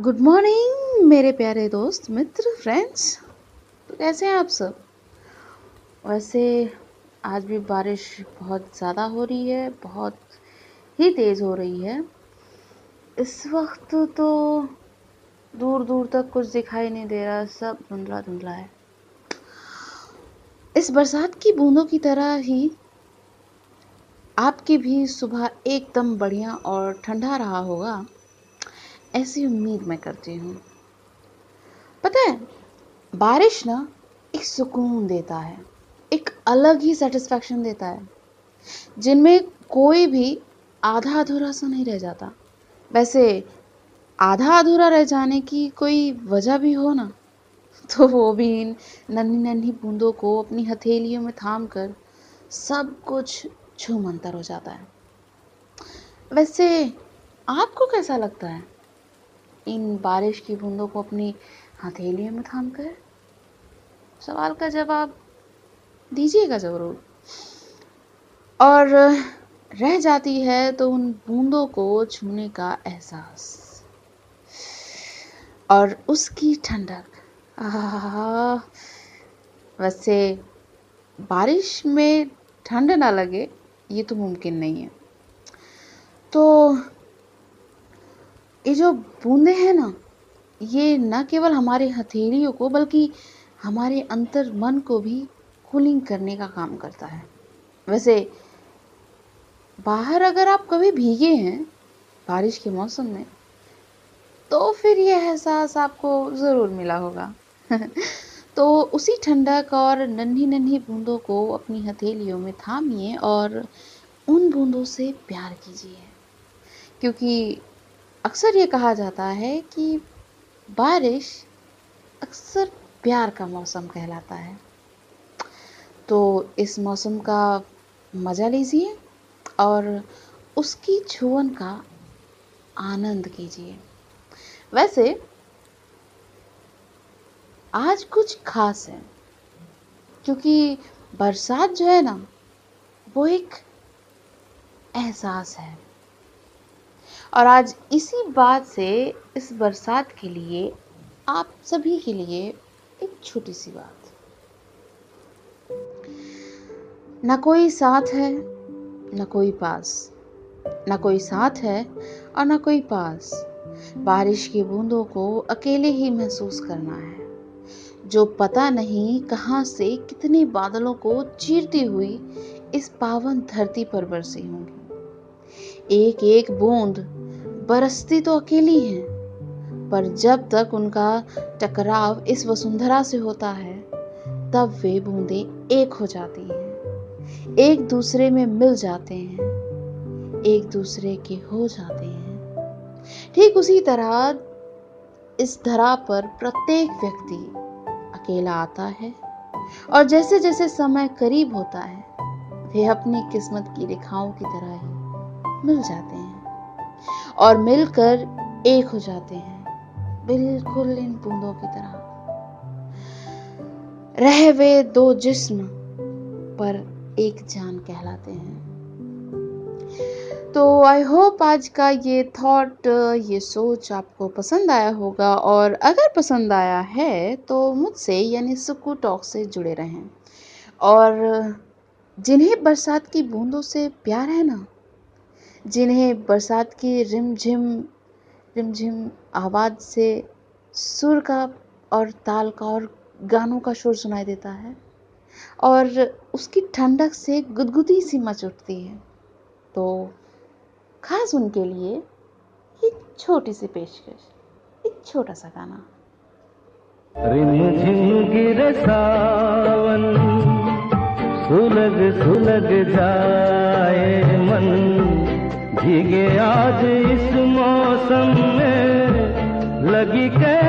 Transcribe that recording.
Good morning मेरे प्यारे दोस्त, मित्र फ्रेंड्स तो कैसे हैं आप सब? वैसे, आज भी बारिश बहुत ज़्यादा हो रही है, बहुत ही तेज़ हो रही है। इस वक्त तो दूर दूर तक कुछ दिखाई नहीं दे रहा, सब धुंधला धुंधला है। इस बरसात की बूंदों की तरह ही आपकी भी सुबह एकदम बढ़िया और ठंडा रहा होगा। ऐसी उम्मीद मैं करती हूँ। पता है, बारिश ना एक सुकून देता है, एक अलग ही सेटिस्फैक्शन देता है, जिनमें कोई भी आधा अधूरा सा नहीं रह जाता। वैसे आधा अधूरा रह जाने की कोई वजह भी हो ना तो वो भी इन नन्ही नन्ही बूंदों को अपनी हथेलियों में थाम कर सब कुछ छू मंतर हो जाता है। वैसे, आपको कैसा लगता है? इन बारिश की बूंदों को अपनी हथेलियों में थाम कर सवाल का जवाब दीजिएगा ज़रूर। और रह जाती है तो उन बूंदों को छूने का एहसास। और उसकी ठंडक। वैसे बारिश में ठंड ना लगे, ये तो मुमकिन नहीं है। तो ये जो बूंदे हैं ना, ये न केवल हमारे हथेलियों को, बल्कि हमारे अंतर मन को भी कूलिंग करने का काम करता है। वैसे, बाहर अगर आप कभी भीगे हैं, बारिश के मौसम में तो फिर यह एहसास आपको ज़रूर मिला होगा। तो उसी ठंडक और नन्ही नन्ही बूंदों को अपनी हथेलियों में थामिए और उन बूंदों से प्यार कीजिए। क्योंकि अक्सर ये कहा जाता है कि बारिश अक्सर प्यार का मौसम कहलाता है। तो इस मौसम का मज़ा लीजिए और उसकी छुअन का आनंद कीजिए। वैसे, आज कुछ खास है, क्योंकि बरसात जो है ना, वो एक एहसास है। और आज इसी बात से, इस बरसात के लिए, आप सभी के लिए एक छोटी सी बात। न कोई साथ है, न कोई पास। न कोई साथ है और न कोई पास। बारिश की बूंदों को अकेले ही महसूस करना है। जो पता नहीं कहाँ से कितने बादलों को चीरती हुई इस पावन धरती पर बरसी होंगी। एक एक बूंद बरसती तो अकेली हैं, पर जब तक उनका टकराव इस वसुंधरा से होता है, तब वे बूंदे एक हो जाती हैं। एक दूसरे में मिल जाते हैं, एक दूसरे के हो जाते हैं। ठीक उसी तरह इस धरा पर प्रत्येक व्यक्ति अकेला आता है, और जैसे जैसे समय करीब होता है, वे अपनी किस्मत की रेखाओं की तरह ही मिल जाते हैं। और मिलकर एक हो जाते हैं। बिल्कुल इन बूंदों की तरह। रह वे दो जिस्म पर एक जान कहलाते हैं। तो आई होप आज का ये थॉट ये सोच आपको पसंद आया होगा और अगर पसंद आया है तो मुझसे यानी सुकू टॉक से जुड़े रहें। और जिन्हें बरसात की बूंदों से प्यार है ना जिन्हें बरसात की रिमझिम रिमझिम आवाज़ से सुर का और ताल का और गानों का शोर सुनाई देता है और उसकी ठंडक से गुदगुदी सी मच उठती है। तो खास उनके लिए एक छोटी सी पेशकश, एक छोटा सा गाना। गिरे सावन, सुलग सुलग जाए मन। भीगे आज इस मौसम में लगी कै